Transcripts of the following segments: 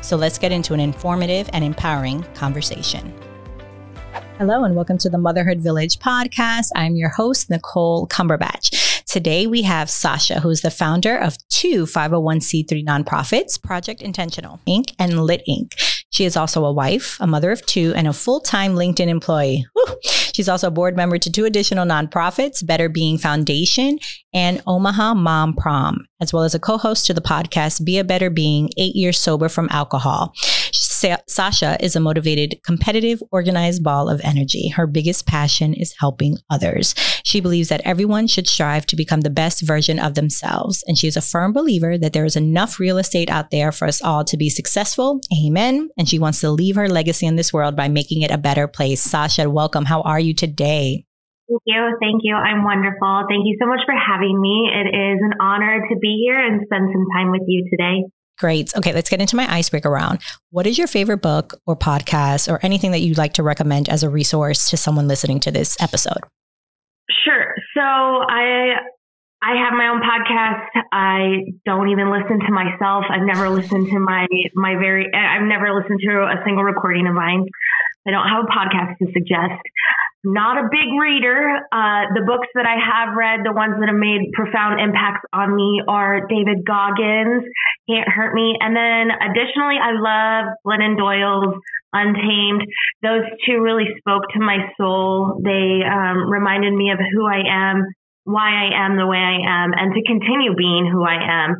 So let's get into an informative and empowering conversation. Hello, and welcome to the Motherhood Village podcast. I'm your host, Nicole Cumberbatch. Today we have Sasha, who's the founder of two 501c3 nonprofits, Project Intentional Inc. and Lit Inc. She is also a wife, a mother of two, and a full time LinkedIn employee. Woo. She's also a board member to two additional nonprofits, Better Being Foundation and Omaha Mom Prom, as well as a co host to the podcast Be a Better Being Eight Years Sober from Alcohol. Sa- Sasha is a motivated, competitive, organized ball of energy. Her biggest passion is helping others. She believes that everyone should strive to become the best version of themselves. And she is a firm believer that there is enough real estate out there for us all to be successful. Amen. And she wants to leave her legacy in this world by making it a better place. Sasha, welcome. How are you today? Thank you. Thank you. I'm wonderful. Thank you so much for having me. It is an honor to be here and spend some time with you today. Great. Okay, let's get into my icebreaker round. What is your favorite book or podcast or anything that you'd like to recommend as a resource to someone listening to this episode? Sure. So I I have my own podcast. I don't even listen to myself. I've never listened to my my very I've never listened to a single recording of mine. I don't have a podcast to suggest not a big reader. Uh, the books that I have read, the ones that have made profound impacts on me are David Goggins, Can't Hurt Me. And then additionally, I love Glennon Doyle's Untamed. Those two really spoke to my soul. They um, reminded me of who I am, why I am the way I am, and to continue being who I am.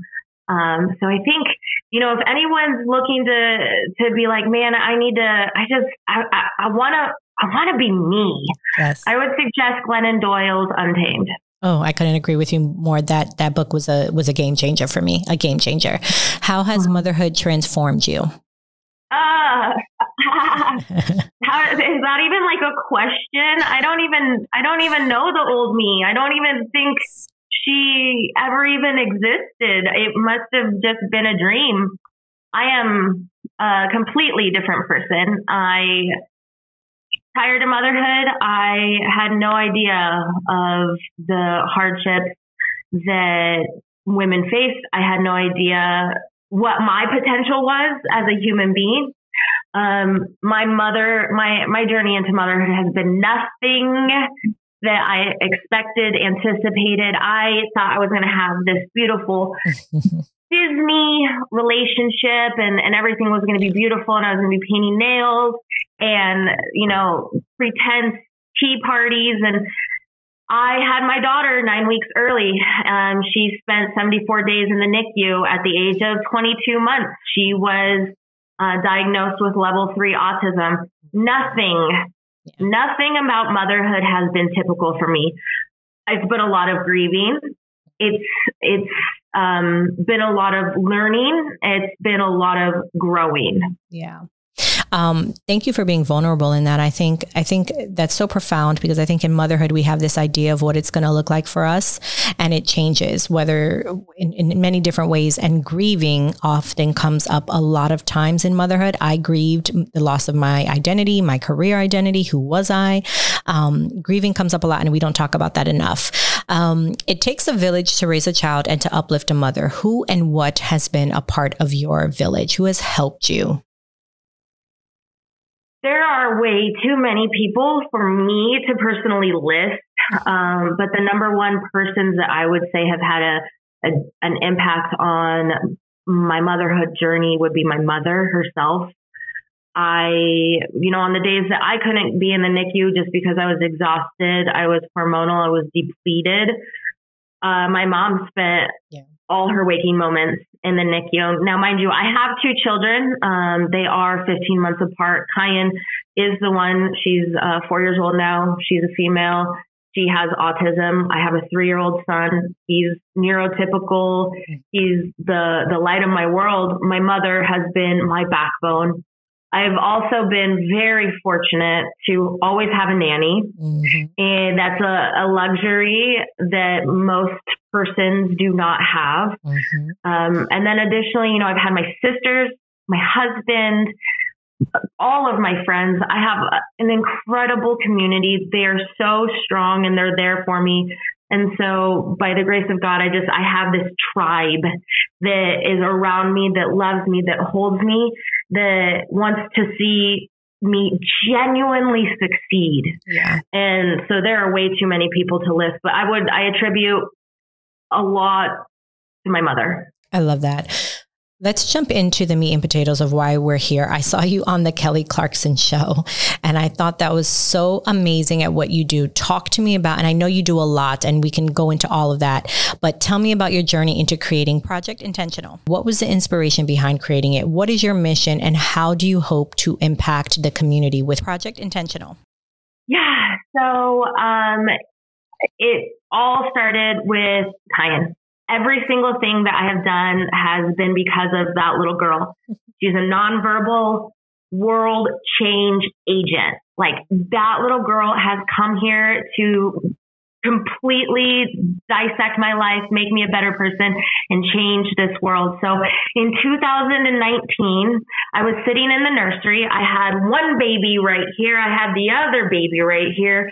Um, so I think, you know, if anyone's looking to to be like, man, I need to, I just, I, I, I want to I want to be me. Yes. I would suggest Glennon Doyle's Untamed. Oh, I couldn't agree with you more. That that book was a was a game changer for me. A game changer. How has mm-hmm. motherhood transformed you? Uh, how, is that even like a question? I don't even I don't even know the old me. I don't even think she ever even existed. It must have just been a dream. I am a completely different person. I prior to motherhood, I had no idea of the hardships that women face. I had no idea what my potential was as a human being. Um, my mother, my my journey into motherhood has been nothing that I expected, anticipated. I thought I was going to have this beautiful Disney relationship and, and everything was going to be beautiful and I was going to be painting nails and, you know, pretense tea parties. And I had my daughter nine weeks early. Um, she spent 74 days in the NICU at the age of 22 months. She was uh, diagnosed with level three autism. Nothing, nothing about motherhood has been typical for me. It's been a lot of grieving. It's, it's, um, been a lot of learning. It's been a lot of growing. Yeah. Um, thank you for being vulnerable in that. I think I think that's so profound because I think in motherhood we have this idea of what it's going to look like for us, and it changes whether in, in many different ways. And grieving often comes up a lot of times in motherhood. I grieved the loss of my identity, my career identity. Who was I? Um, grieving comes up a lot, and we don't talk about that enough. Um, it takes a village to raise a child and to uplift a mother. Who and what has been a part of your village? Who has helped you? There are way too many people for me to personally list, um, but the number one persons that I would say have had a, a an impact on my motherhood journey would be my mother herself. I, you know, on the days that I couldn't be in the NICU just because I was exhausted, I was hormonal, I was depleted. Uh, my mom spent yeah. all her waking moments in the NICU. Now, mind you, I have two children. Um, they are 15 months apart. Kyan is the one. She's uh, four years old now. She's a female. She has autism. I have a three-year-old son. He's neurotypical. He's the the light of my world. My mother has been my backbone. I've also been very fortunate to always have a nanny. Mm-hmm. And that's a, a, luxury that most persons do not have. Mm-hmm. Um, and then additionally, you know, I've had my sisters, my husband, all of my friends. I have an incredible community. They are so strong and they're there for me. And so by the grace of God, I just, I have this tribe that is around me, that loves me, that holds me, that wants to see me genuinely succeed. Yeah. And so there are way too many people to list, but I would, I attribute a lot to my mother. I love that. Let's jump into the meat and potatoes of why we're here. I saw you on the Kelly Clarkson show, and I thought that was so amazing at what you do. Talk to me about, and I know you do a lot, and we can go into all of that, but tell me about your journey into creating Project Intentional. What was the inspiration behind creating it? What is your mission, and how do you hope to impact the community with Project Intentional? Yeah, so um, it all started with Kyan every single thing that I have done has been because of that little girl. She's a nonverbal world change agent. Like that little girl has come here to completely dissect my life, make me a better person, and change this world. So in 2019, I was sitting in the nursery. I had one baby right here. I had the other baby right here.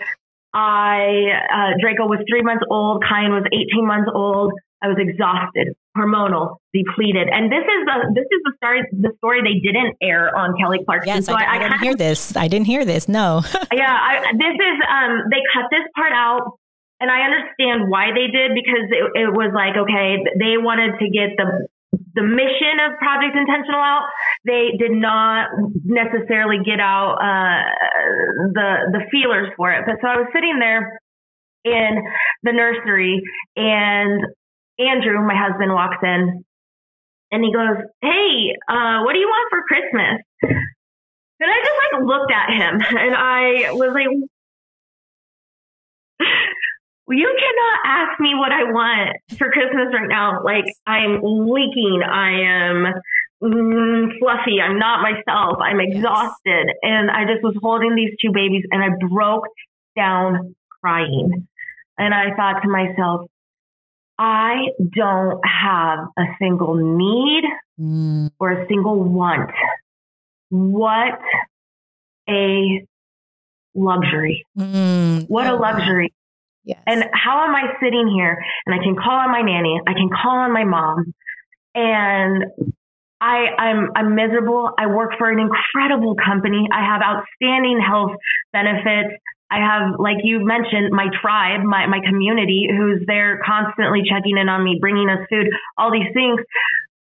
I uh, Draco was three months old. Kyan was 18 months old. I was exhausted, hormonal, depleted. And this is the this is the story the story they didn't air on Kelly Clarkson. Yes, so I, I, I didn't hear this. I didn't hear this. No. yeah, I, this is um they cut this part out. And I understand why they did because it, it was like, okay, they wanted to get the the mission of Project Intentional out. They did not necessarily get out uh, the the feelers for it. But so I was sitting there in the nursery and Andrew, my husband, walks in and he goes, Hey, uh, what do you want for Christmas? And I just like looked at him and I was like, you cannot ask me what I want for Christmas right now. Like I'm leaking. I am mm, fluffy. I'm not myself. I'm exhausted. And I just was holding these two babies and I broke down crying. And I thought to myself, I don't have a single need mm. or a single want. What a luxury. Mm. What a luxury. Yes. And how am I sitting here and I can call on my nanny, I can call on my mom, and I, I'm I'm miserable. I work for an incredible company. I have outstanding health benefits. I have, like you mentioned, my tribe, my, my community who's there constantly checking in on me, bringing us food, all these things.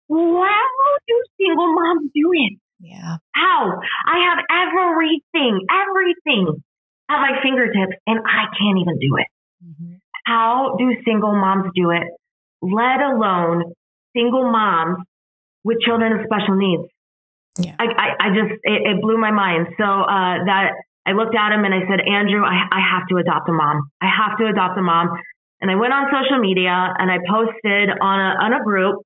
How do single moms do it? Yeah. How? I have everything, everything at my fingertips, and I can't even do it. Mm-hmm. How do single moms do it? Let alone single moms with children with special needs. Yeah. I, I, I just, it, it, blew my mind. So uh, that I looked at him and I said, Andrew, I, I have to adopt a mom. I have to adopt a mom. And I went on social media and I posted on a, on a group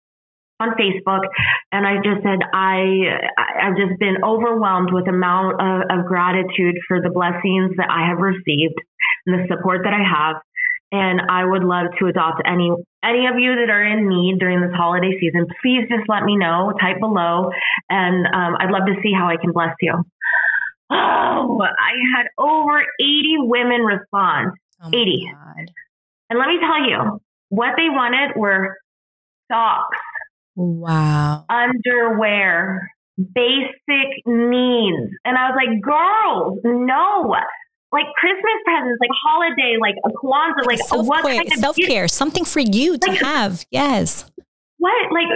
on Facebook, and I just said I I've just been overwhelmed with amount of, of gratitude for the blessings that I have received and the support that I have, and I would love to adopt any any of you that are in need during this holiday season. Please just let me know. Type below, and um, I'd love to see how I can bless you. Oh, I had over 80 women respond. Oh 80. God. And let me tell you, what they wanted were socks. Wow. Underwear, basic needs. And I was like, girls, no. Like Christmas presents, like holiday, like a Kwanzaa, like self-care, what kind of self care, something for you to like, have. Yes. What? Like,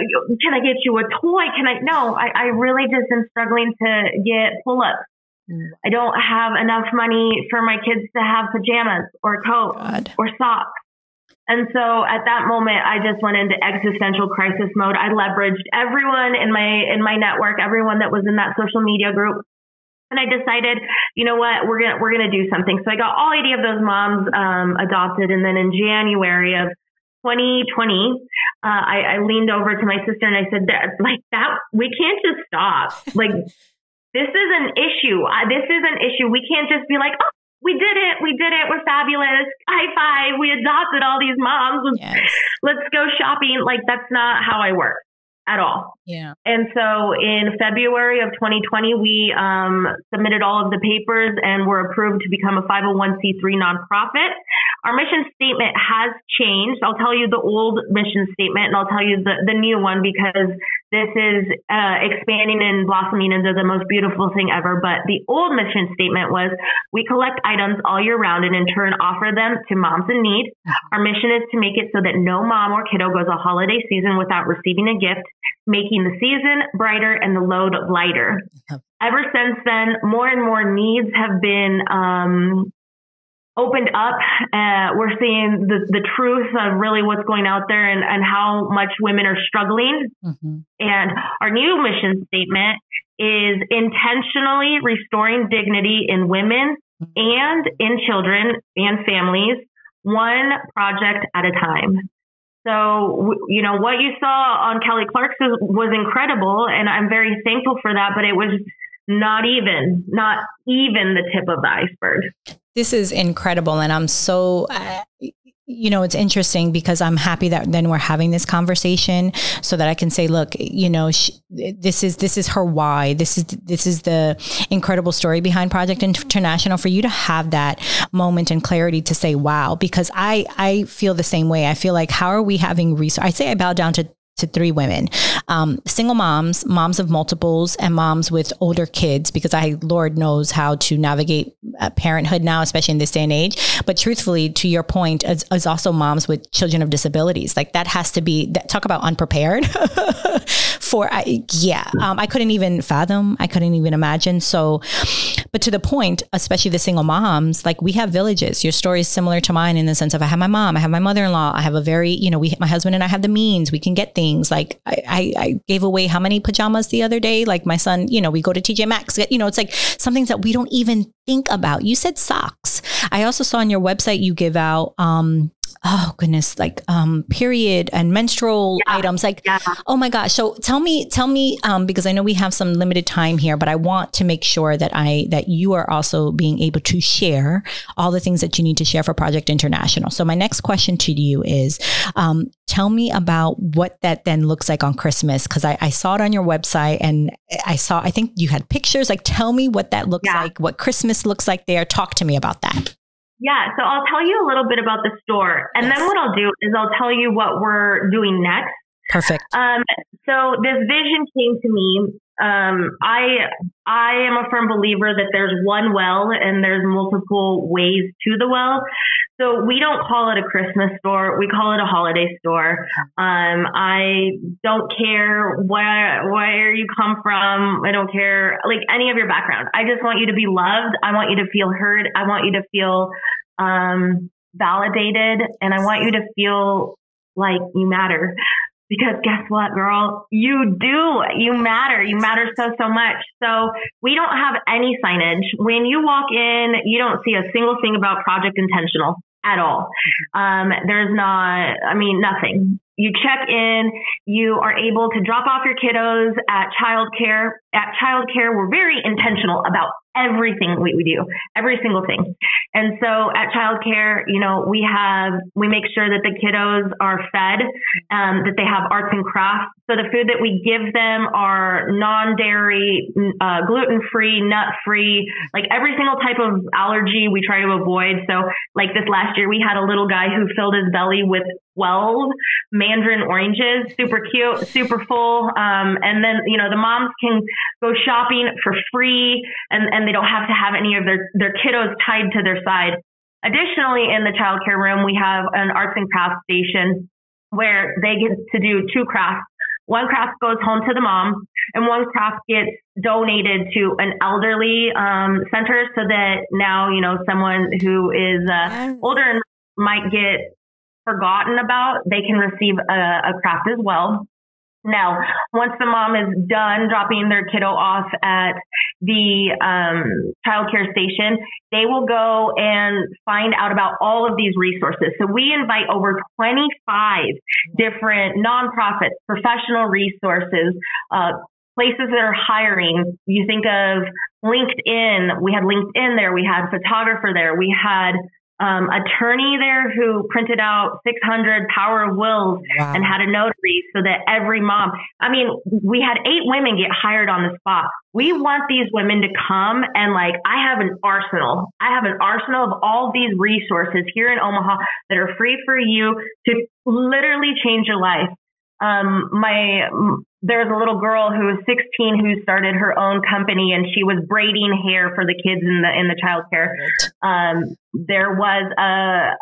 can I get you a toy? Can I? No, I, I really just am struggling to get pull ups I don't have enough money for my kids to have pajamas or coats God. or socks. And so at that moment, I just went into existential crisis mode. I leveraged everyone in my in my network, everyone that was in that social media group, and I decided, you know what, we're gonna we're gonna do something. So I got all 80 of those moms um, adopted, and then in January of 2020, uh, I, I leaned over to my sister and I said, that, like that, we can't just stop. Like this is an issue. Uh, this is an issue. We can't just be like, oh, we did it. We did it. We're fabulous. High five. We adopted all these moms. Yes. Let's go shopping. Like, that's not how I work at all. Yeah. And so in February of 2020, we um, submitted all of the papers and were approved to become a 501c3 nonprofit. Our mission statement has changed. I'll tell you the old mission statement and I'll tell you the, the new one because this is uh, expanding and blossoming into the most beautiful thing ever. But the old mission statement was we collect items all year round and in turn offer them to moms in need. Mm-hmm. Our mission is to make it so that no mom or kiddo goes a holiday season without receiving a gift, making the season brighter and the load lighter. Ever since then, more and more needs have been um, opened up. Uh, we're seeing the, the truth of really what's going out there and, and how much women are struggling. Mm-hmm. And our new mission statement is intentionally restoring dignity in women mm-hmm. and in children and families, one project at a time. So, you know, what you saw on Kelly Clark's was incredible, and I'm very thankful for that, but it was not even, not even the tip of the iceberg. This is incredible. And I'm so, uh, you know, it's interesting because I'm happy that then we're having this conversation so that I can say, look, you know, she, this is this is her why. This is this is the incredible story behind Project International for you to have that moment and clarity to say, wow, because I I feel the same way. I feel like how are we having research? I say I bow down to to three women um, single moms, moms of multiples, and moms with older kids, because I, Lord knows how to navigate uh, parenthood now, especially in this day and age. But truthfully, to your point, as, as also moms with children of disabilities. Like that has to be, that, talk about unprepared for, I, yeah, um, I couldn't even fathom, I couldn't even imagine. So, but to the point, especially the single moms, like we have villages. Your story is similar to mine in the sense of I have my mom, I have my mother in law, I have a very, you know, we, my husband and I have the means, we can get things. Like I, I, I gave away how many pajamas the other day? Like my son, you know, we go to TJ Maxx, you know, it's like some things that we don't even think about. You said socks. I also saw on your website you give out, um, oh goodness like um period and menstrual yeah. items like yeah. oh my gosh so tell me tell me um because i know we have some limited time here but i want to make sure that i that you are also being able to share all the things that you need to share for project international so my next question to you is um tell me about what that then looks like on christmas because I, I, saw it on your website and i saw i think you had pictures like tell me what that looks yeah. like what christmas looks like there talk to me about that yeah, so I'll tell you a little bit about the store, and yes. then what I'll do is I'll tell you what we're doing next. Perfect. Um, so this vision came to me. Um, I I am a firm believer that there's one well and there's multiple ways to the well. So we don't call it a Christmas store. We call it a holiday store. Um, I don't care where where you come from. I don't care like any of your background. I just want you to be loved. I want you to feel heard. I want you to feel um, validated, and I want you to feel like you matter. Because guess what, girl? You do. You matter. You matter so, so much. So we don't have any signage. When you walk in, you don't see a single thing about Project Intentional at all. Um, there's not, I mean, nothing. You check in, you are able to drop off your kiddos at childcare. At childcare, we're very intentional about everything we, we do, every single thing. And so at childcare, you know, we have, we make sure that the kiddos are fed, um, that they have arts and crafts. So the food that we give them are non-dairy, uh, gluten-free, nut-free, like every single type of allergy we try to avoid. So like this last year, we had a little guy who filled his belly with 12 mandarin oranges, super cute, super full. Um, and then, you know, the moms can go shopping for free and, and they don't have to have any of their, their kiddos tied to their side. Additionally, in the childcare room, we have an arts and crafts station where they get to do two crafts. One craft goes home to the mom, and one craft gets donated to an elderly um, center so that now, you know, someone who is uh, older and might get forgotten about, they can receive a, a craft as well. Now, once the mom is done dropping their kiddo off at the um, childcare station, they will go and find out about all of these resources. So we invite over 25 different nonprofits, professional resources, uh, places that are hiring. You think of LinkedIn. We had LinkedIn there. We had photographer there. We had um, attorney there who printed out 600 power of wills wow. and had a notary so that every mom, I mean, we had eight women get hired on the spot. We want these women to come and like, I have an arsenal. I have an arsenal of all these resources here in Omaha that are free for you to literally change your life. Um, my there's a little girl who was 16 who started her own company and she was braiding hair for the kids in the in the child care. Um, there was a,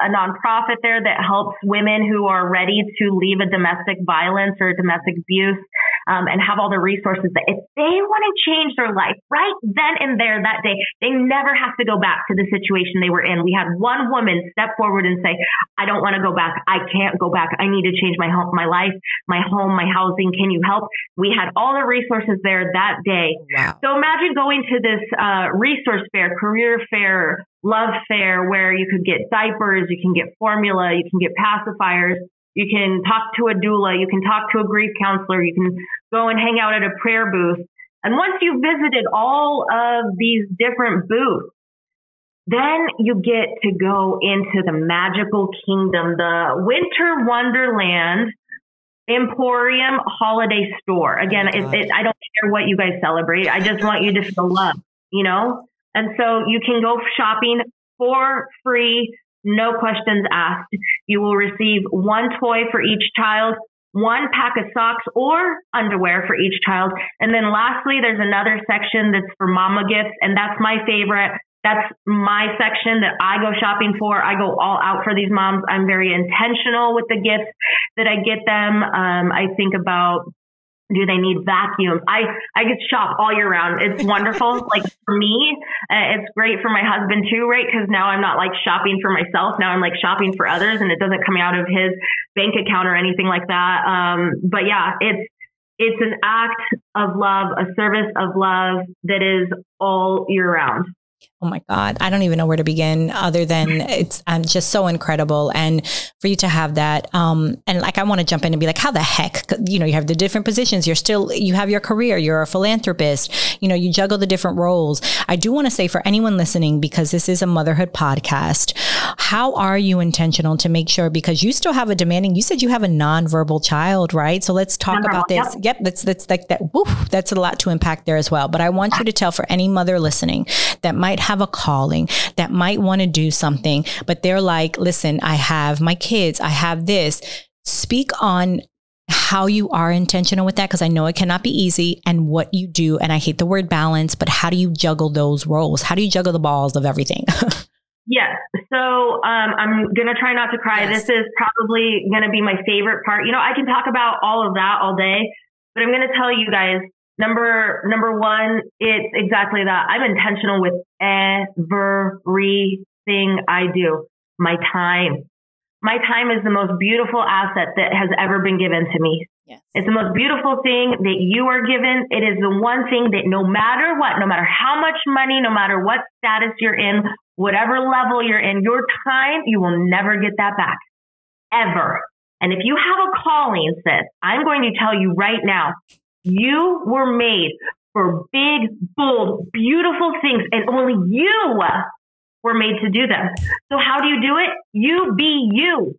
a nonprofit there that helps women who are ready to leave a domestic violence or domestic abuse um, and have all the resources that if they want to change their life right then and there that day, they never have to go back to the situation they were in. We had one woman step forward and say, I don't want to go back. I can't go back. I need to change my home, my life, my home, my housing. Can you help? We had all the resources there that day. Wow. So imagine going to this uh, resource fair, career fair, love fair, where you could get diapers, you can get formula, you can get pacifiers, you can talk to a doula. You can talk to a grief counselor. You can go and hang out at a prayer booth. And once you've visited all of these different booths, then you get to go into the magical kingdom, the winter wonderland emporium holiday store. Again, it, it, I don't care what you guys celebrate. I just want you to feel love, you know? And so you can go shopping for free no questions asked. You will receive one toy for each child, one pack of socks or underwear for each child. And then lastly, there's another section that's for mama gifts, and that's my favorite. That's my section that I go shopping for. I go all out for these moms. I'm very intentional with the gifts that I get them. Um, I think about do they need vacuums? I, I get shop all year round. It's wonderful. like for me, uh, it's great for my husband too, right? Cause now I'm not like shopping for myself. Now I'm like shopping for others and it doesn't come out of his bank account or anything like that. Um, but yeah, it's, it's an act of love, a service of love that is all year round. Oh my God. I don't even know where to begin other than it's um, just so incredible. And for you to have that, um, and like I want to jump in and be like, how the heck? You know, you have the different positions. You're still, you have your career, you're a philanthropist, you know, you juggle the different roles. I do want to say for anyone listening, because this is a motherhood podcast, how are you intentional to make sure, because you still have a demanding, you said you have a nonverbal child, right? So let's talk about this. Yep. yep. That's, that's like that. Woo, that's a lot to impact there as well. But I want you to tell for any mother listening that might have a calling, that might want to do something, but they're like, listen, I have my kids, I have this. Speak on how you are intentional with that because I know it cannot be easy and what you do. And I hate the word balance, but how do you juggle those roles? How do you juggle the balls of everything? yes. So um, I'm going to try not to cry. Yes. This is probably going to be my favorite part. You know, I can talk about all of that all day, but I'm going to tell you guys Number number one, it's exactly that. I'm intentional with everything I do. My time. My time is the most beautiful asset that has ever been given to me. Yes. It's the most beautiful thing that you are given. It is the one thing that no matter what, no matter how much money, no matter what status you're in, whatever level you're in, your time, you will never get that back. Ever. And if you have a calling, sis, I'm going to tell you right now, you were made for big, bold, beautiful things, and only you were made to do them. So, how do you do it? You be you.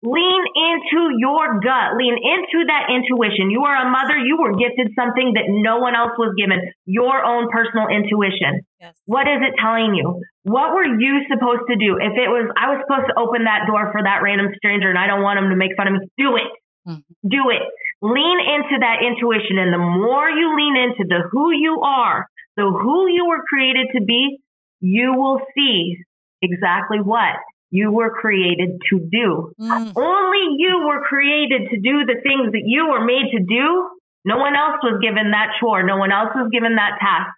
Lean into your gut. Lean into that intuition. You are a mother. You were gifted something that no one else was given. Your own personal intuition. Yes. What is it telling you? What were you supposed to do? If it was, I was supposed to open that door for that random stranger and I don't want him to make fun of me, do it. Mm-hmm. Do it lean into that intuition. And the more you lean into the who you are, the who you were created to be, you will see exactly what you were created to do. Mm. Only you were created to do the things that you were made to do. No one else was given that chore. No one else was given that task.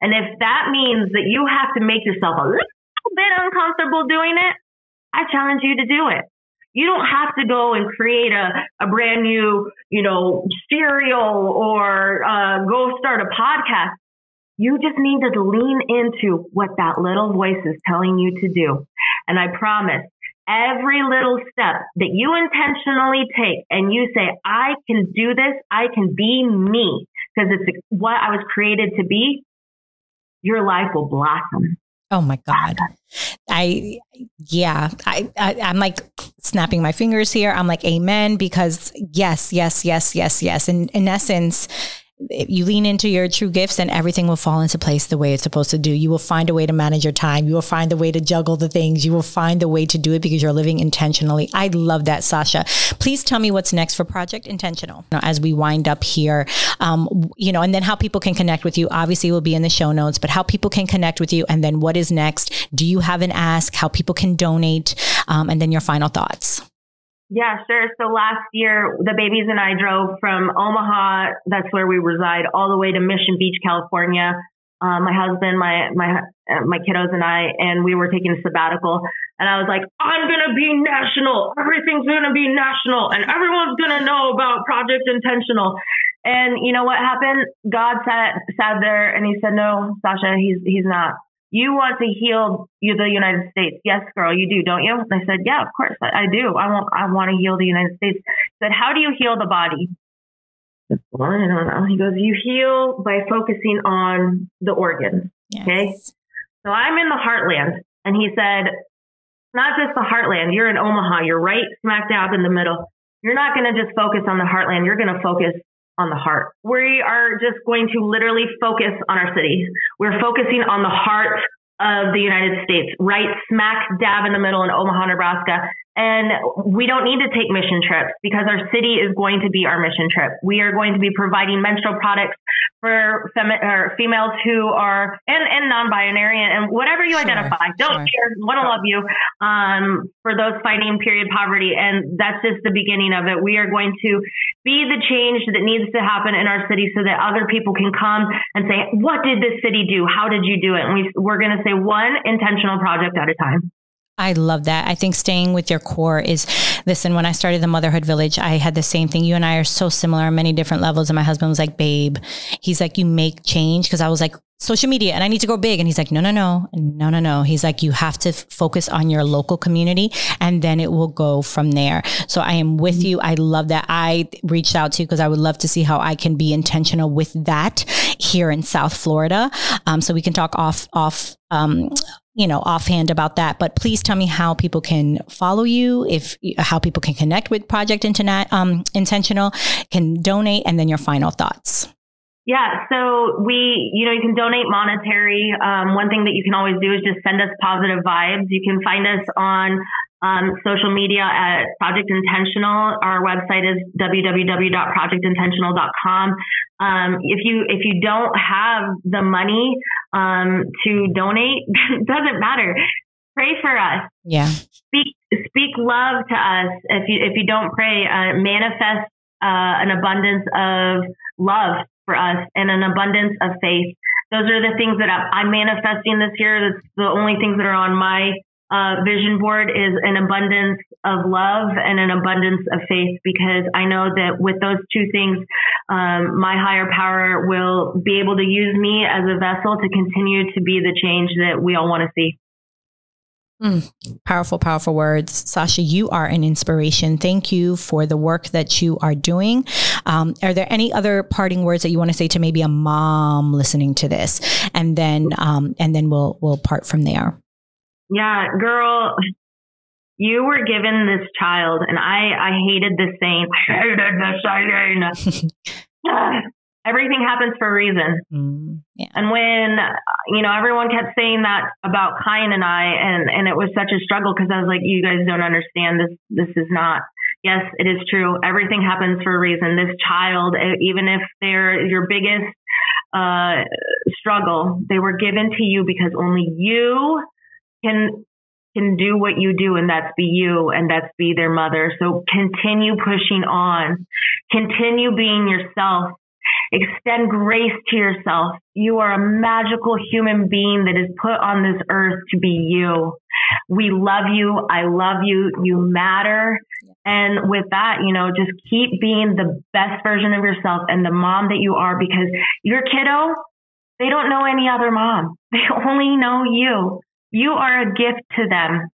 And if that means that you have to make yourself a little bit uncomfortable doing it, I challenge you to do it. You don't have to go and create a, a brand new, you know, serial or uh, go start a podcast. You just need to lean into what that little voice is telling you to do. And I promise every little step that you intentionally take and you say, I can do this, I can be me, because it's what I was created to be, your life will blossom. Oh my God. I, yeah, I, I, am like snapping my fingers here. I'm like, amen, because yes, yes, yes, yes, yes. And in essence, you lean into your true gifts and everything will fall into place the way it's supposed to do. You will find a way to manage your time. You will find a way to juggle the things. You will find the way to do it because you're living intentionally. I love that, Sasha. Please tell me what's next for Project Intentional as we wind up here. Um, you know, and then how people can connect with you. Obviously, will be in the show notes, but how people can connect with you, and then what is next? Do you have an ask? How people can donate, um, and then your final thoughts. Yeah, sure. So last year, the babies and I drove from Omaha, that's where we reside, all the way to Mission Beach, California. Uh, my husband, my my uh, my kiddos, and I, and we were taking a sabbatical. And I was like, I'm gonna be national. Everything's gonna be national, and everyone's gonna know about Project Intentional. And you know what happened? God sat sat there, and he said, No, Sasha, he's he's not you want to heal the United States. Yes, girl, you do, don't you? And I said, yeah, of course, I, I do. I want, I want to heal the United States. I said, how do you heal the body? Well, I don't know. He goes, you heal by focusing on the organs. Yes. Okay. So I'm in the heartland. And he said, not just the heartland. You're in Omaha. You're right smack dab in the middle. You're not going to just focus on the heartland. You're going to focus on the heart. We are just going to literally focus on our city. We're focusing on the heart of the United States, right smack dab in the middle in Omaha, Nebraska. And we don't need to take mission trips because our city is going to be our mission trip. We are going to be providing menstrual products for femi- or females who are and, and non-binary and whatever you sure, identify. Don't sure. care. Want to love you. Um, for those fighting period poverty, and that's just the beginning of it. We are going to be the change that needs to happen in our city so that other people can come and say, "What did this city do? How did you do it?" And we, we're going to say one intentional project at a time. I love that. I think staying with your core is listen, when I started the motherhood village, I had the same thing. You and I are so similar on many different levels. And my husband was like, babe, he's like, you make change. Cause I was like, social media and I need to go big. And he's like, no, no, no, no, no, no. He's like, you have to f- focus on your local community and then it will go from there. So I am with you. I love that. I reached out to you because I would love to see how I can be intentional with that here in South Florida. Um, so we can talk off, off, um, you know, offhand about that, but please tell me how people can follow you, if how people can connect with Project Internet, um, Intentional, can donate, and then your final thoughts. Yeah, so we, you know, you can donate monetary. Um, one thing that you can always do is just send us positive vibes. You can find us on um, social media at Project Intentional. Our website is www.projectintentional.com. Um, if you if you don't have the money um, to donate, doesn't matter. Pray for us. Yeah. Speak speak love to us. If you if you don't pray, uh, manifest uh, an abundance of love for us and an abundance of faith. Those are the things that I'm manifesting this year. That's the only things that are on my uh, vision board is an abundance of love and an abundance of faith because I know that with those two things, um, my higher power will be able to use me as a vessel to continue to be the change that we all want to see. Mm, powerful, powerful words. Sasha, you are an inspiration. Thank you for the work that you are doing. Um, are there any other parting words that you want to say to maybe a mom listening to this? And then, um, and then we'll, we'll part from there. Yeah, girl, you were given this child, and I, I hated this saying. I hated this saying. Everything happens for a reason. Mm, yeah. And when, you know, everyone kept saying that about Kyan and I, and, and it was such a struggle because I was like, you guys don't understand this. This is not, yes, it is true. Everything happens for a reason. This child, even if they're your biggest uh, struggle, they were given to you because only you can can do what you do and that's be you and that's be their mother. So continue pushing on. Continue being yourself. Extend grace to yourself. You are a magical human being that is put on this earth to be you. We love you. I love you. You matter. And with that, you know, just keep being the best version of yourself and the mom that you are because your kiddo, they don't know any other mom. They only know you. You are a gift to them.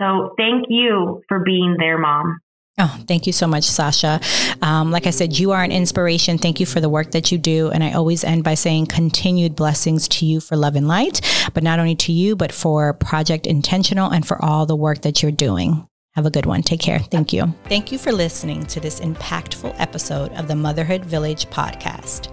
So thank you for being their mom. Oh, thank you so much, Sasha. Um, like I said, you are an inspiration. Thank you for the work that you do. And I always end by saying continued blessings to you for love and light, but not only to you, but for Project Intentional and for all the work that you're doing. Have a good one. Take care. Thank you. Thank you for listening to this impactful episode of the Motherhood Village podcast.